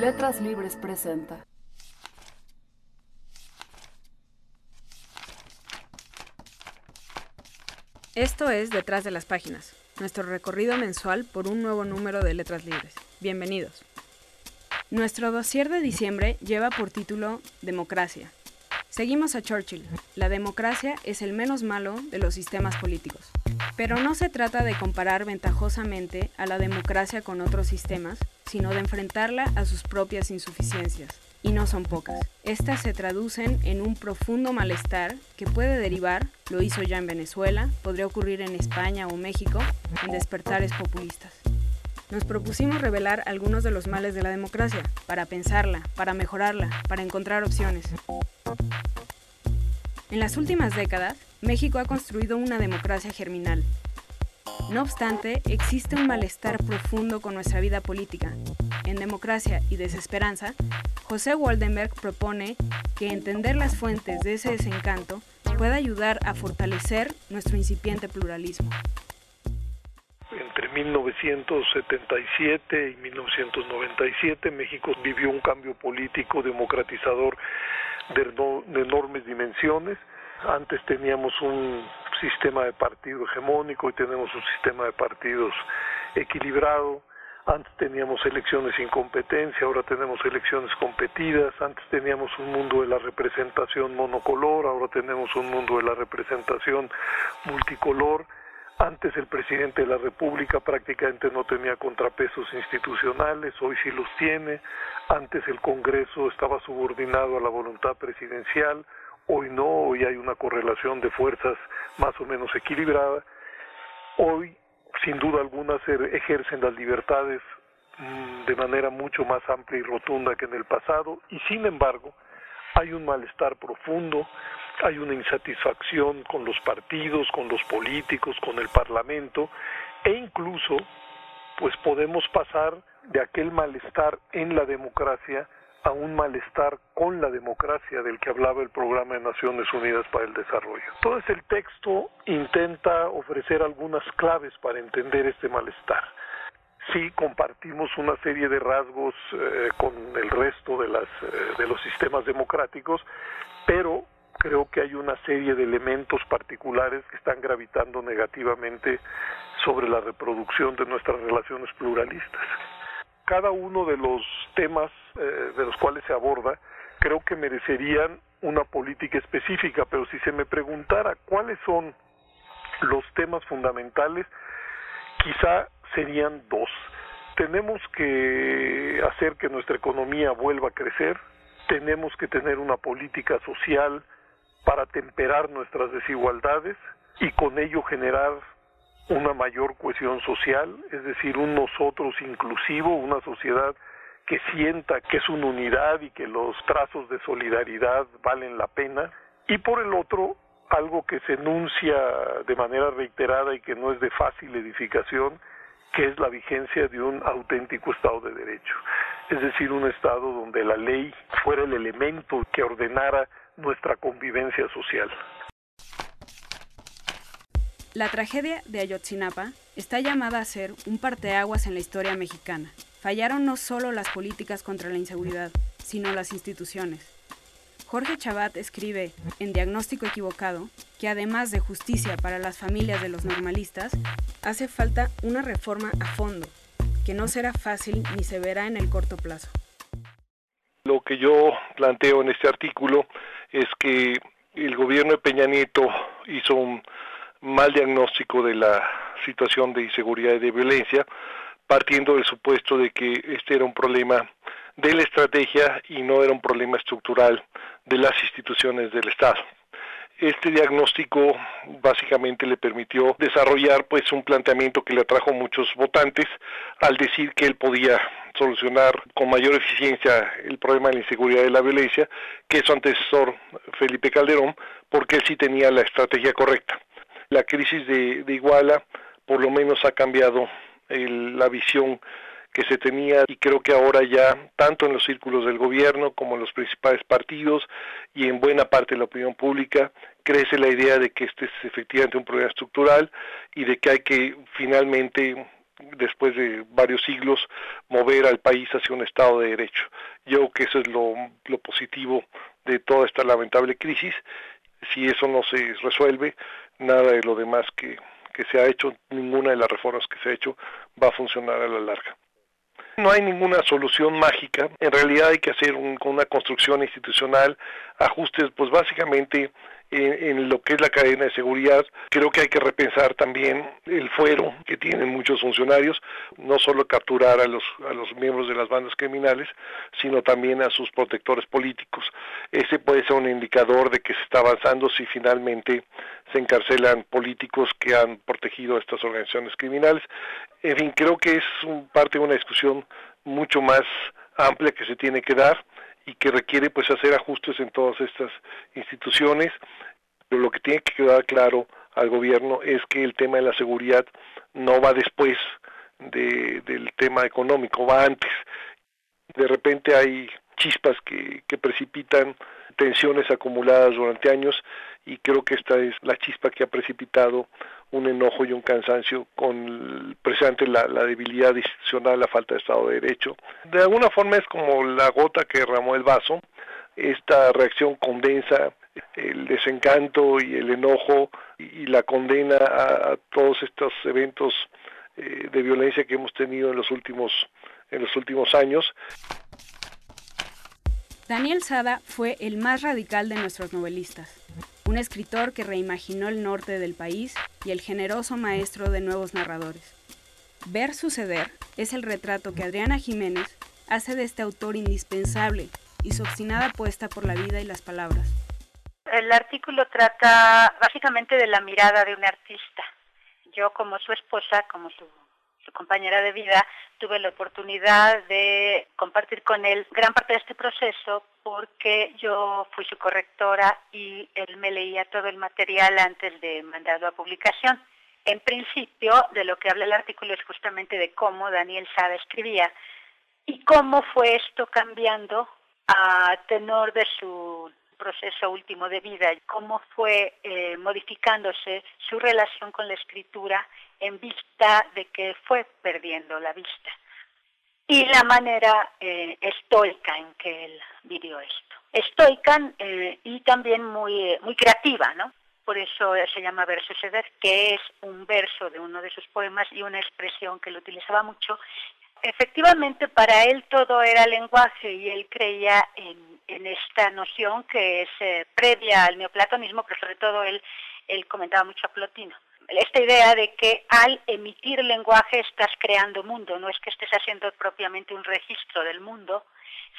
Letras Libres presenta. Esto es Detrás de las Páginas, nuestro recorrido mensual por un nuevo número de Letras Libres. Bienvenidos. Nuestro dossier de diciembre lleva por título Democracia. Seguimos a Churchill. La democracia es el menos malo de los sistemas políticos. Pero no se trata de comparar ventajosamente a la democracia con otros sistemas, sino de enfrentarla a sus propias insuficiencias. Y no son pocas. Estas se traducen en un profundo malestar que puede derivar, lo hizo ya en Venezuela, podría ocurrir en España o México, en despertares populistas. Nos propusimos revelar algunos de los males de la democracia, para pensarla, para mejorarla, para encontrar opciones. En las últimas décadas, México ha construido una democracia germinal. No obstante, existe un malestar profundo con nuestra vida política. En Democracia y Desesperanza, José Waldenberg propone que entender las fuentes de ese desencanto pueda ayudar a fortalecer nuestro incipiente pluralismo. Entre 1977 y 1997 México vivió un cambio político democratizador de, enormes dimensiones. Antes teníamos un sistema de partido hegemónico y tenemos un sistema de partidos equilibrado. Antes teníamos elecciones sin competencia, ahora tenemos elecciones competidas. Antes teníamos un mundo de la representación monocolor, ahora tenemos un mundo de la representación multicolor. Antes el presidente de la República prácticamente no tenía contrapesos institucionales, hoy sí los tiene. Antes el Congreso estaba subordinado a la voluntad presidencial, hoy no, hoy hay una correlación de fuerzas más o menos equilibrada. Hoy, sin duda alguna, se ejercen las libertades mm, de manera mucho más amplia y rotunda que en el pasado y sin embargo hay un malestar profundo, hay una insatisfacción con los partidos, con los políticos, con el Parlamento e incluso pues podemos pasar de aquel malestar en la democracia a un malestar con la democracia del que hablaba el programa de Naciones Unidas para el Desarrollo. Entonces el texto intenta ofrecer algunas claves para entender este malestar. Sí compartimos una serie de rasgos eh, con el resto de, las, eh, de los sistemas democráticos, pero creo que hay una serie de elementos particulares que están gravitando negativamente sobre la reproducción de nuestras relaciones pluralistas. Cada uno de los temas eh, de los cuales se aborda creo que merecerían una política específica, pero si se me preguntara cuáles son los temas fundamentales, quizá serían dos. Tenemos que hacer que nuestra economía vuelva a crecer, tenemos que tener una política social para temperar nuestras desigualdades y con ello generar una mayor cohesión social, es decir, un nosotros inclusivo, una sociedad que sienta que es una unidad y que los trazos de solidaridad valen la pena. Y por el otro, algo que se enuncia de manera reiterada y que no es de fácil edificación, que es la vigencia de un auténtico Estado de Derecho. Es decir, un Estado donde la ley fuera el elemento que ordenara nuestra convivencia social. La tragedia de Ayotzinapa está llamada a ser un parteaguas en la historia mexicana. Fallaron no solo las políticas contra la inseguridad, sino las instituciones. Jorge Chabat escribe en Diagnóstico Equivocado que además de justicia para las familias de los normalistas, hace falta una reforma a fondo, que no será fácil ni se verá en el corto plazo. Lo que yo planteo en este artículo es que el gobierno de Peña Nieto hizo un mal diagnóstico de la situación de inseguridad y de violencia, partiendo del supuesto de que este era un problema de la estrategia y no era un problema estructural de las instituciones del Estado. Este diagnóstico básicamente le permitió desarrollar pues un planteamiento que le atrajo muchos votantes al decir que él podía solucionar con mayor eficiencia el problema de la inseguridad y la violencia que su antecesor Felipe Calderón, porque él sí tenía la estrategia correcta. La crisis de, Iguala por lo menos ha cambiado la visión que se tenía y creo que ahora ya tanto en los círculos del gobierno como en los principales partidos y en buena parte de la opinión pública crece la idea de que este es efectivamente un problema estructural y de que hay que finalmente después de varios siglos, mover al país hacia un Estado de Derecho. Yo creo que eso es lo, lo positivo de toda esta lamentable crisis. Si eso no se resuelve, nada de lo demás que, que se ha hecho, ninguna de las reformas que se ha hecho va a funcionar a la larga. No hay ninguna solución mágica, en realidad hay que hacer una construcción institucional, ajustes, pues básicamente en, lo que es la cadena de seguridad. Creo que hay que repensar también el fuero que tienen muchos funcionarios, no solo capturar a los, a los miembros de las bandas criminales, sino también a sus protectores políticos. Ese puede ser un indicador de que se está avanzando si finalmente se encarcelan políticos que han protegido a estas organizaciones criminales. En fin, creo que es parte de una discusión mucho más amplia que se tiene que dar y que requiere pues hacer ajustes en todas estas instituciones. Pero lo que tiene que quedar claro al gobierno es que el tema de la seguridad no va después de, del tema económico, va antes. De repente hay chispas que, que precipitan tensiones acumuladas durante años y creo que esta es la chispa que ha precipitado un enojo y un cansancio con precisamente la, debilidad institucional, la falta de Estado de Derecho. De alguna forma es como la gota que derramó el vaso. Esta reacción condensa el desencanto y el enojo y, la condena a, todos estos eventos eh, de violencia que hemos tenido en los últimos en los últimos años. Daniel Sada fue el más radical de nuestros novelistas un escritor que reimaginó el norte del país y el generoso maestro de nuevos narradores. Ver suceder es el retrato que Adriana Jiménez hace de este autor indispensable y su obstinada apuesta por la vida y las palabras. El artículo trata básicamente de la mirada de un artista. Yo como su esposa, como su su compañera de vida, tuve la oportunidad de compartir con él gran parte de este proceso porque yo fui su correctora y él me leía todo el material antes de mandarlo a publicación. En principio, de lo que habla el artículo es justamente de cómo Daniel Sada escribía y cómo fue esto cambiando a tenor de su proceso último de vida, cómo fue eh, modificándose su relación con la escritura en vista de que fue perdiendo la vista y la manera eh, estoica en que él vivió esto. Estoica eh, y también muy, muy creativa, ¿no? Por eso se llama verso ceder, que es un verso de uno de sus poemas y una expresión que lo utilizaba mucho. Efectivamente, para él todo era lenguaje y él creía en, esta noción que es eh, previa al neoplatonismo, pero sobre todo él, él comentaba mucho a Plotino. Esta idea de que al emitir lenguaje estás creando mundo, no es que estés haciendo propiamente un registro del mundo,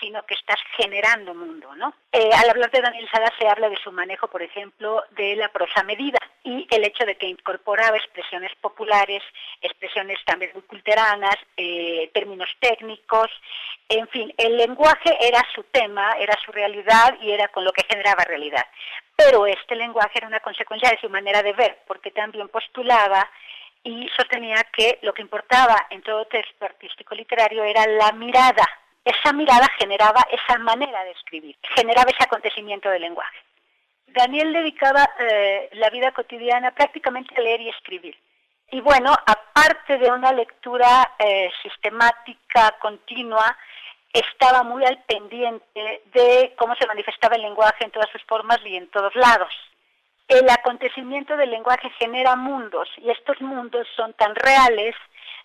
sino que estás generando mundo, ¿no? Eh, al hablar de Daniel Sada se habla de su manejo, por ejemplo, de la prosa medida y el hecho de que incorporaba expresiones populares, expresiones también muy culteranas, eh, términos técnicos, en fin, el lenguaje era su tema, era su realidad y era con lo que generaba realidad. Pero este lenguaje era una consecuencia de su manera de ver, porque también postulaba y sostenía que lo que importaba en todo texto artístico literario era la mirada esa mirada generaba esa manera de escribir, generaba ese acontecimiento del lenguaje. Daniel dedicaba eh, la vida cotidiana prácticamente a leer y escribir. Y bueno, aparte de una lectura eh, sistemática, continua, estaba muy al pendiente de cómo se manifestaba el lenguaje en todas sus formas y en todos lados. El acontecimiento del lenguaje genera mundos y estos mundos son tan reales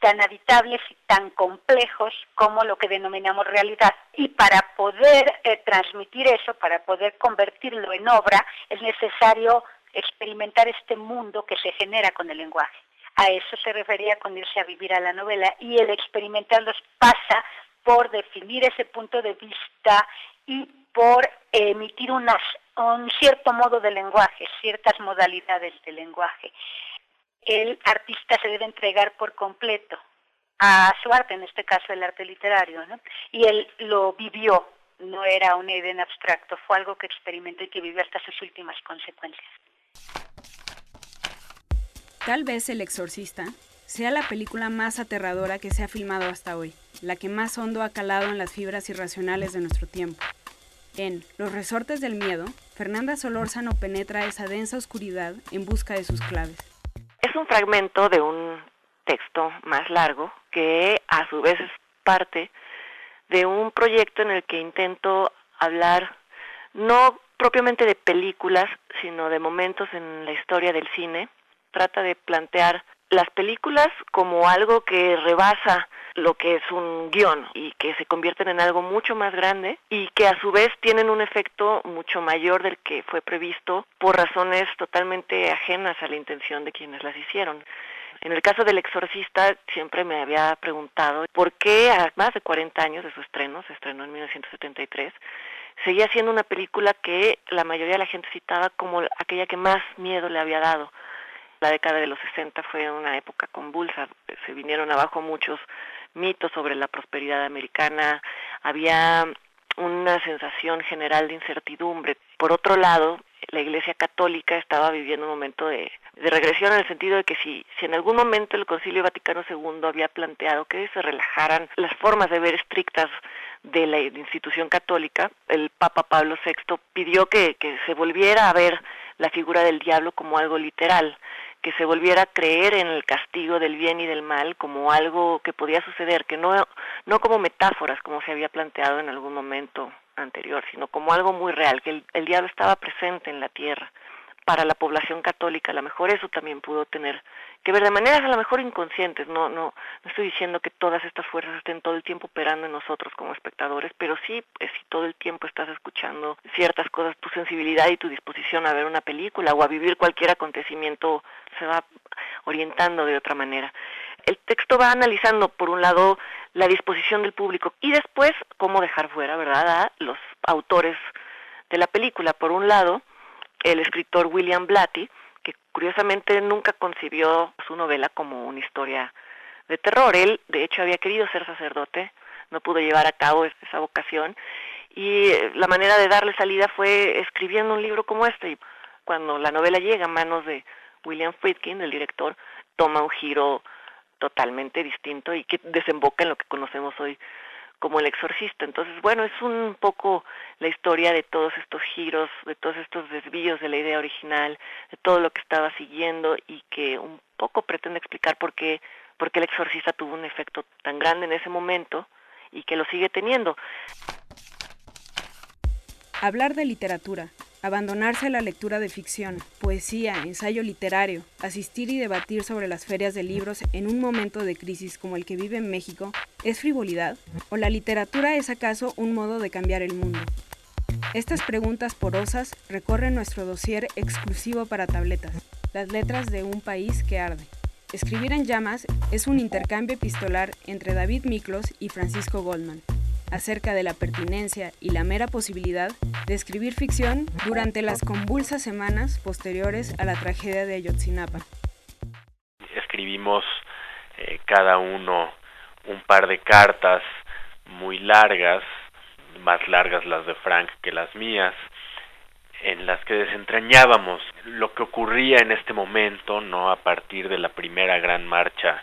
tan habitables y tan complejos como lo que denominamos realidad. Y para poder eh, transmitir eso, para poder convertirlo en obra, es necesario experimentar este mundo que se genera con el lenguaje. A eso se refería con irse a vivir a la novela y el experimentarlos pasa por definir ese punto de vista y por emitir un cierto modo de lenguaje, ciertas modalidades de lenguaje el artista se debe entregar por completo a su arte, en este caso el arte literario, ¿no? Y él lo vivió, no era una idea en abstracto, fue algo que experimentó y que vivió hasta sus últimas consecuencias. Tal vez El Exorcista sea la película más aterradora que se ha filmado hasta hoy, la que más hondo ha calado en las fibras irracionales de nuestro tiempo. En Los resortes del miedo, Fernanda Solórzano penetra esa densa oscuridad en busca de sus claves es un fragmento de un texto más largo que a su vez es parte de un proyecto en el que intento hablar no propiamente de películas, sino de momentos en la historia del cine. Trata de plantear las películas como algo que rebasa lo que es un guion y que se convierten en algo mucho más grande y que a su vez tienen un efecto mucho mayor del que fue previsto por razones totalmente ajenas a la intención de quienes las hicieron. En el caso del exorcista siempre me había preguntado por qué a más de 40 años de su estreno, se estrenó en 1973, seguía siendo una película que la mayoría de la gente citaba como aquella que más miedo le había dado. La década de los 60 fue una época convulsa, se vinieron abajo muchos mitos sobre la prosperidad americana, había una sensación general de incertidumbre. Por otro lado, la Iglesia Católica estaba viviendo un momento de, regresión en el sentido de que si, si en algún momento el Concilio Vaticano II había planteado que se relajaran las formas de ver estrictas de la institución católica, el Papa Pablo VI pidió que, que se volviera a ver la figura del diablo como algo literal, que se volviera a creer en el castigo del bien y del mal como algo que podía suceder, que no, no como metáforas como se había planteado en algún momento anterior, sino como algo muy real, que el, el diablo estaba presente en la tierra. Para la población católica, a lo mejor eso también pudo tener que ver de maneras a lo mejor inconscientes, no, no, no estoy diciendo que todas estas fuerzas estén todo el tiempo operando en nosotros como espectadores, pero sí, pues, si todo el tiempo estás escuchando ciertas cosas, tu sensibilidad y tu disposición a ver una película o a vivir cualquier acontecimiento se va orientando de otra manera. El texto va analizando, por un lado, la disposición del público y después cómo dejar fuera, ¿verdad?, a los autores de la película. Por un lado, el escritor William Blatty, que curiosamente nunca concibió su novela como una historia de terror. Él, de hecho, había querido ser sacerdote, no pudo llevar a cabo esa vocación y eh, la manera de darle salida fue escribiendo un libro como este. Y cuando la novela llega a manos de William Friedkin, el director, toma un giro totalmente distinto y que desemboca en lo que conocemos hoy como el exorcista. Entonces, bueno, es un poco la historia de todos estos giros, de todos estos desvíos de la idea original, de todo lo que estaba siguiendo y que un poco pretende explicar por qué, por qué el exorcista tuvo un efecto tan grande en ese momento y que lo sigue teniendo. Hablar de literatura, Abandonarse a la lectura de ficción, poesía, ensayo literario, asistir y debatir sobre las ferias de libros en un momento de crisis como el que vive en México, ¿es frivolidad? ¿O la literatura es acaso un modo de cambiar el mundo? Estas preguntas porosas recorren nuestro dossier exclusivo para tabletas, las letras de un país que arde. Escribir en llamas es un intercambio epistolar entre David Miklos y Francisco Goldman, acerca de la pertinencia y la mera posibilidad de escribir ficción durante las convulsas semanas posteriores a la tragedia de Ayotzinapa. Escribimos eh, cada uno un par de cartas muy largas, más largas las de Frank que las mías, en las que desentrañábamos lo que ocurría en este momento, no a partir de la primera gran marcha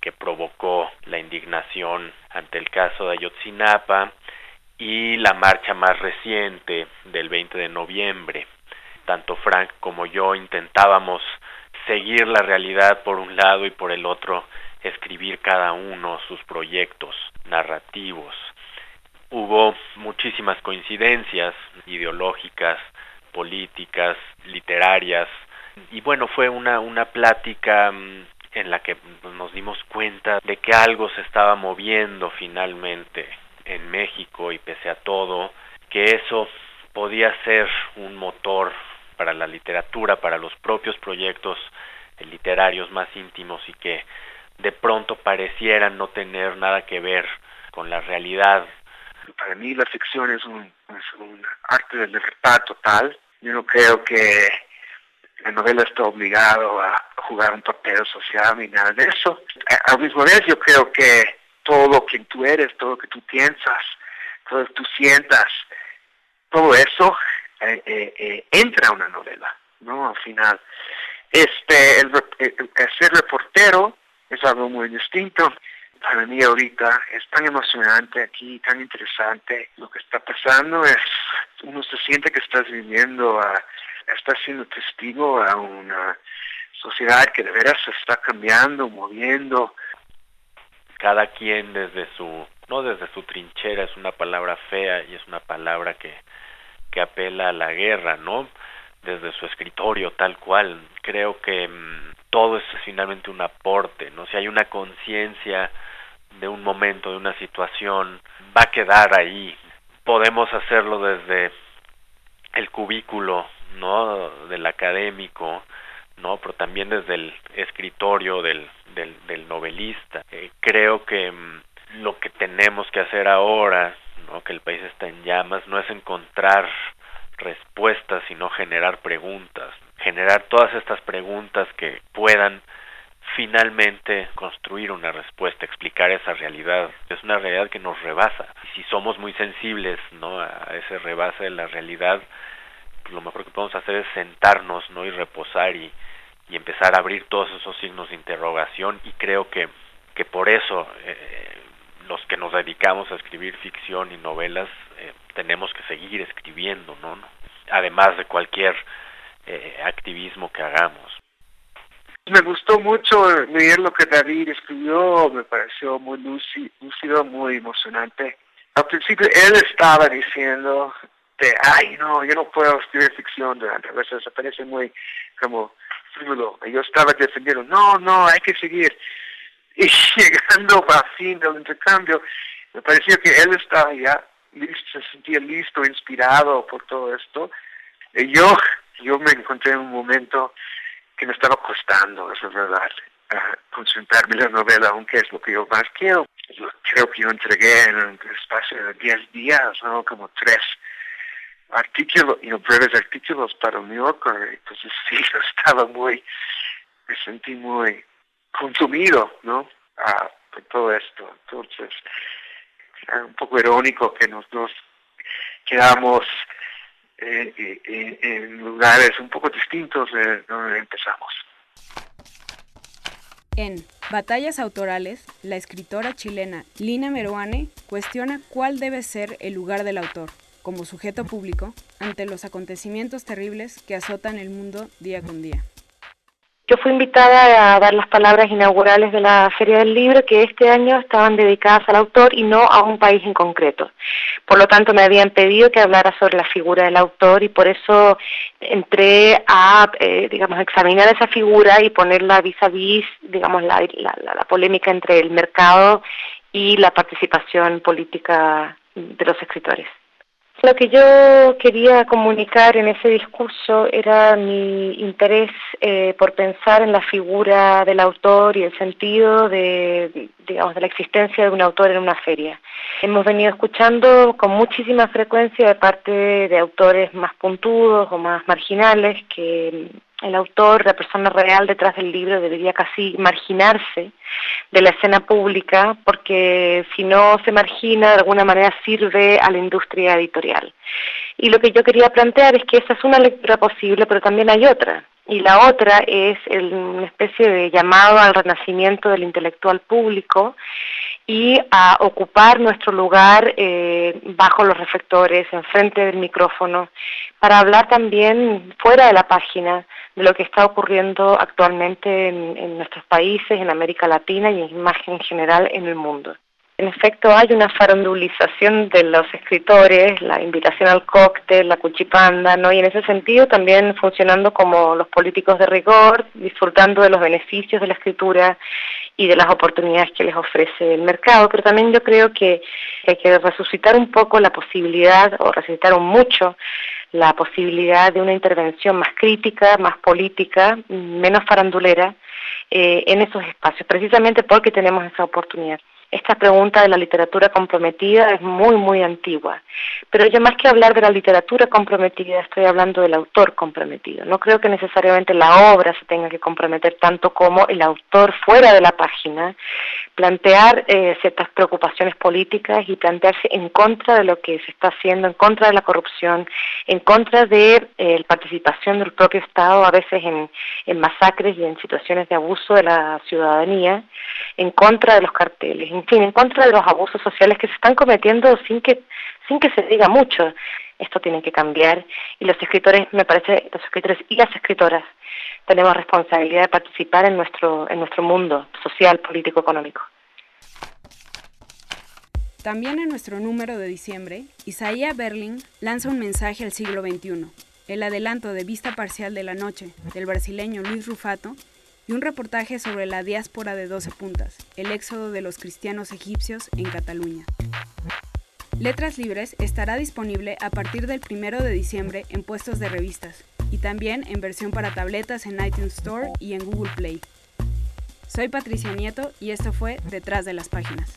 que provocó la indignación ante el caso de Ayotzinapa y la marcha más reciente del 20 de noviembre. Tanto Frank como yo intentábamos seguir la realidad por un lado y por el otro escribir cada uno sus proyectos narrativos. Hubo muchísimas coincidencias ideológicas, políticas, literarias, y bueno, fue una, una plática mm, en la que nos dimos cuenta de que algo se estaba moviendo finalmente en México y pese a todo, que eso podía ser un motor para la literatura, para los propios proyectos literarios más íntimos y que de pronto parecieran no tener nada que ver con la realidad. Para mí la ficción es un, es un arte de libertad total. Yo no creo que la novela está obligado a jugar un papel social ni nada de eso. Al mismo vez yo creo que todo lo que tú eres, todo lo que tú piensas, todo lo que tú sientas, todo eso eh, eh, eh, entra a una novela, ¿no? Al final. Este, el, ser reportero es algo muy distinto. Para mí ahorita es tan emocionante aquí, tan interesante. Lo que está pasando es, uno se siente que estás viviendo a estás siendo testigo a una sociedad que de veras se está cambiando, moviendo. Cada quien desde su, no desde su trinchera, es una palabra fea y es una palabra que, que apela a la guerra, ¿no? Desde su escritorio tal cual. Creo que mm, todo es finalmente un aporte, ¿no? Si hay una conciencia de un momento, de una situación, va a quedar ahí. Podemos hacerlo desde el cubículo, ¿no? Del académico, ¿no? Pero también desde el escritorio del, del, del novelista. Eh, creo que mm, lo que tenemos que hacer ahora, ¿no? Que el país está en llamas, no es encontrar respuestas, sino generar preguntas, generar todas estas preguntas que puedan finalmente construir una respuesta, explicar esa realidad. Es una realidad que nos rebasa. Si somos muy sensibles ¿no? a ese rebase de la realidad, pues lo mejor que podemos hacer es sentarnos ¿no? y reposar y, y empezar a abrir todos esos signos de interrogación y creo que, que por eso eh, los que nos dedicamos a escribir ficción y novelas eh, tenemos que seguir escribiendo, ¿no? Además de cualquier eh, activismo que hagamos. Me gustó mucho leer lo que David escribió, me pareció muy lúcido, muy emocionante. Al principio él estaba diciendo de, ay, no, yo no puedo escribir ficción, a veces parece muy como frívolo. Yo estaba defendiendo, no, no, hay que seguir. Y llegando a fin del intercambio, me pareció que él estaba ya listo, se sentía listo, inspirado por todo esto. Y yo, yo me encontré en un momento que me estaba costando, es verdad, concentrarme en la novela, aunque es lo que yo más quiero. Creo que yo entregué en un espacio de 10 días, ¿no? como tres artículos, y breves artículos para el New Yorker, entonces sí, yo estaba muy, me sentí muy consumido, ¿no? Ah, por todo esto. Entonces, era un poco irónico que nos dos quedamos eh, eh, eh, en lugares un poco distintos de donde empezamos. En Batallas Autorales, la escritora chilena Lina Meruane cuestiona cuál debe ser el lugar del autor como sujeto público ante los acontecimientos terribles que azotan el mundo día con día. Yo fui invitada a dar las palabras inaugurales de la Feria del Libro que este año estaban dedicadas al autor y no a un país en concreto. Por lo tanto, me habían pedido que hablara sobre la figura del autor y por eso entré a, eh, digamos, examinar esa figura y ponerla vis a vis, digamos, la, la polémica entre el mercado y la participación política de los escritores. Lo que yo quería comunicar en ese discurso era mi interés eh, por pensar en la figura del autor y el sentido de, digamos, de la existencia de un autor en una feria. Hemos venido escuchando con muchísima frecuencia de parte de autores más puntudos o más marginales que el autor, la persona real detrás del libro debería casi marginarse de la escena pública porque si no se margina de alguna manera sirve a la industria editorial. Y lo que yo quería plantear es que esa es una lectura posible, pero también hay otra. Y la otra es una especie de llamado al renacimiento del intelectual público y a ocupar nuestro lugar eh, bajo los reflectores, enfrente del micrófono, para hablar también fuera de la página de lo que está ocurriendo actualmente en, nuestros países, en América Latina y en más en general en el mundo. En efecto, hay una farandulización de los escritores, la invitación al cóctel, la cuchipanda, ¿no? Y en ese sentido también funcionando como los políticos de rigor, disfrutando de los beneficios de la escritura y de las oportunidades que les ofrece el mercado. Pero también yo creo que hay que resucitar un poco la posibilidad, o resucitar un mucho, la posibilidad de una intervención más crítica, más política, menos farandulera eh, en esos espacios, precisamente porque tenemos esa oportunidad esta pregunta de la literatura comprometida es muy, muy antigua. Pero yo más que hablar de la literatura comprometida, estoy hablando del autor comprometido. No creo que necesariamente la obra se tenga que comprometer tanto como el autor fuera de la página, plantear eh, ciertas preocupaciones políticas y plantearse en contra de lo que se está haciendo, en contra de la corrupción, en contra de eh, la participación del propio Estado, a veces en, en masacres y en situaciones de abuso de la ciudadanía, en contra de los carteles en fin, en contra de los abusos sociales que se están cometiendo sin que, sin que se diga mucho. Esto tiene que cambiar y los escritores, me parece, los escritores y las escritoras tenemos responsabilidad de participar en nuestro, en nuestro mundo social, político, económico. También en nuestro número de diciembre, Isaías Berlin lanza un mensaje al siglo XXI, el adelanto de Vista Parcial de la Noche del brasileño Luis Rufato y un reportaje sobre la diáspora de 12 puntas, el éxodo de los cristianos egipcios en Cataluña. Letras Libres estará disponible a partir del 1 de diciembre en puestos de revistas y también en versión para tabletas en iTunes Store y en Google Play. Soy Patricia Nieto y esto fue Detrás de las Páginas.